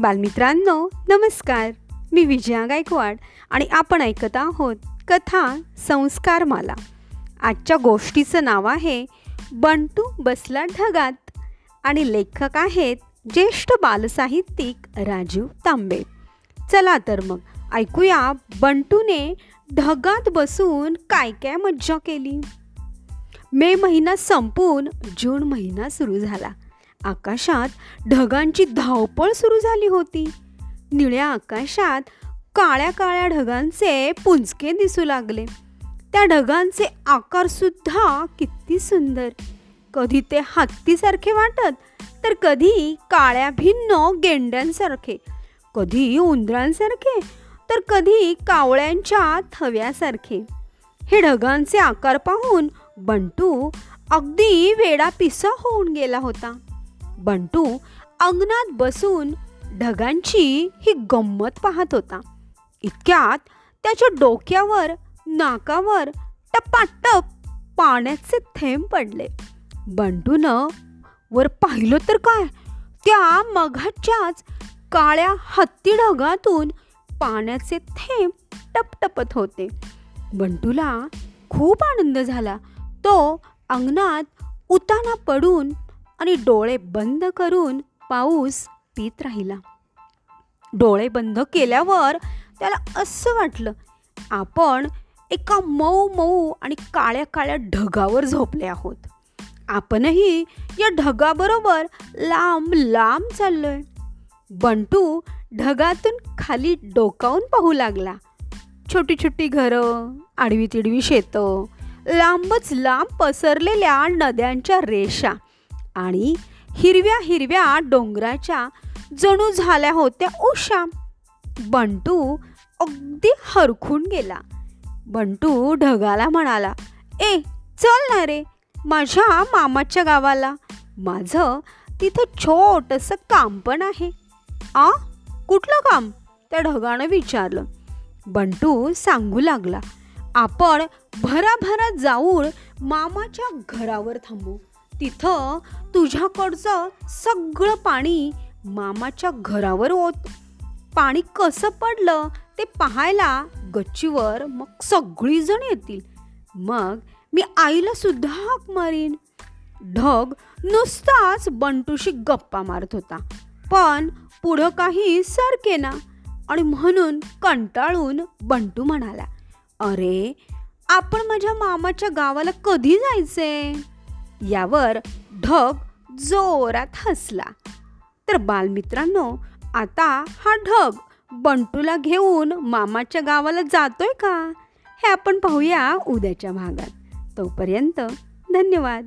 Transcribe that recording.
बालमित्रांनो नमस्कार. मी विजया गायकवाड आणि आपण ऐकत आहोत कथा संस्कार माला आजच्या गोष्टीचं नाव आहे बंटू बसला ढगात आणि लेखक आहेत ज्येष्ठ बालसाहित्यिक राजीव तांबे. चला तर मग ऐकूया बंटूने ढगात बसून काय काय मज्जा केली. मे महिना संपून जून महिना सुरू झाला. आकाशात ढगांची धावपळ सुरू झाली होती. निळ्या आकाशात काळ्या काळ्या ढगांचे पुंजके दिसू लागले. त्या ढगांचे आकारसुद्धा किती सुंदर. कधी ते हत्तीसारखे वाटत तर कधी काळ्या भिन्न गेंड्यांसारखे. कधी उंदरांसारखे तर कधी कावळ्यांच्या थव्यासारखे. हे ढगांचे आकार पाहून बंटू अगदी वेडा पिसा होऊन गेला होता. बंटू अंगणात बसून ढगांची ही गंमत पाहत होता. इतक्यात त्याच्या डोक्यावर नाकावर टपाटप पाण्याचे थेंब पडले. बंटूनं वर पाहिलं तर काय? त्या मघाच्याच काळ्या हत्ती ढगातून पाण्याचे थेंब टपटपत होते. बंटूला खूप आनंद झाला. तो अंगणात उताना पडून आणि डोळे बंद करून पाऊस पित राहिला. डोळे बंद केल्यावर त्याला असं वाटलं आपण एका मऊ मऊ आणि काळ्या काळ्या ढगावर झोपले आहोत. आपणही या ढगाबरोबर लांब लांब चाललोय. बंटू ढगातून खाली डोकावून पाहू लागला. छोटी छोटी घरं आडवी तिडवी शेतं लांबच लांब पसरलेल्या नद्यांच्या रेषा आणि हिरव्या हिरव्या डोंगराच्या जणू झाल्या होत्या उषा. बंटू अगदी हरखून गेला. बंटू ढगाला म्हणाला ए चल ना रे माझ्या मामाच्या गावाला. माझं तिथं छोटंसं काम पण आहे. आ? कुठलं काम? त्या ढगानं विचारलं. बंटू सांगू लागला आपण भराभरा जाऊन मामाच्या घरावर थांबू. तिथं तुझ्याकडचं सगळं पाणी मामाच्या घरावर ओत. पाणी कसं पडलं ते पाहायला गच्चीवर मग सगळीजण येतील. मग मी आईला सुद्धा हाक मारीन. ढग नुसताच बंटूशी गप्पा मारत होता. पण पुढं काही सरके ना आणि म्हणून कंटाळून बंटू म्हणाला अरे आपण माझ्या मामाच्या गावाला कधी जायचे? यावर ढग जोरात हसला. तर बालमित्रांनो आता हा ढग बंटूला घेऊन मामाच्या गावाला जातोय का? हे आपण पाहूया उद्याच्या भागात. तोपर्यंत धन्यवाद.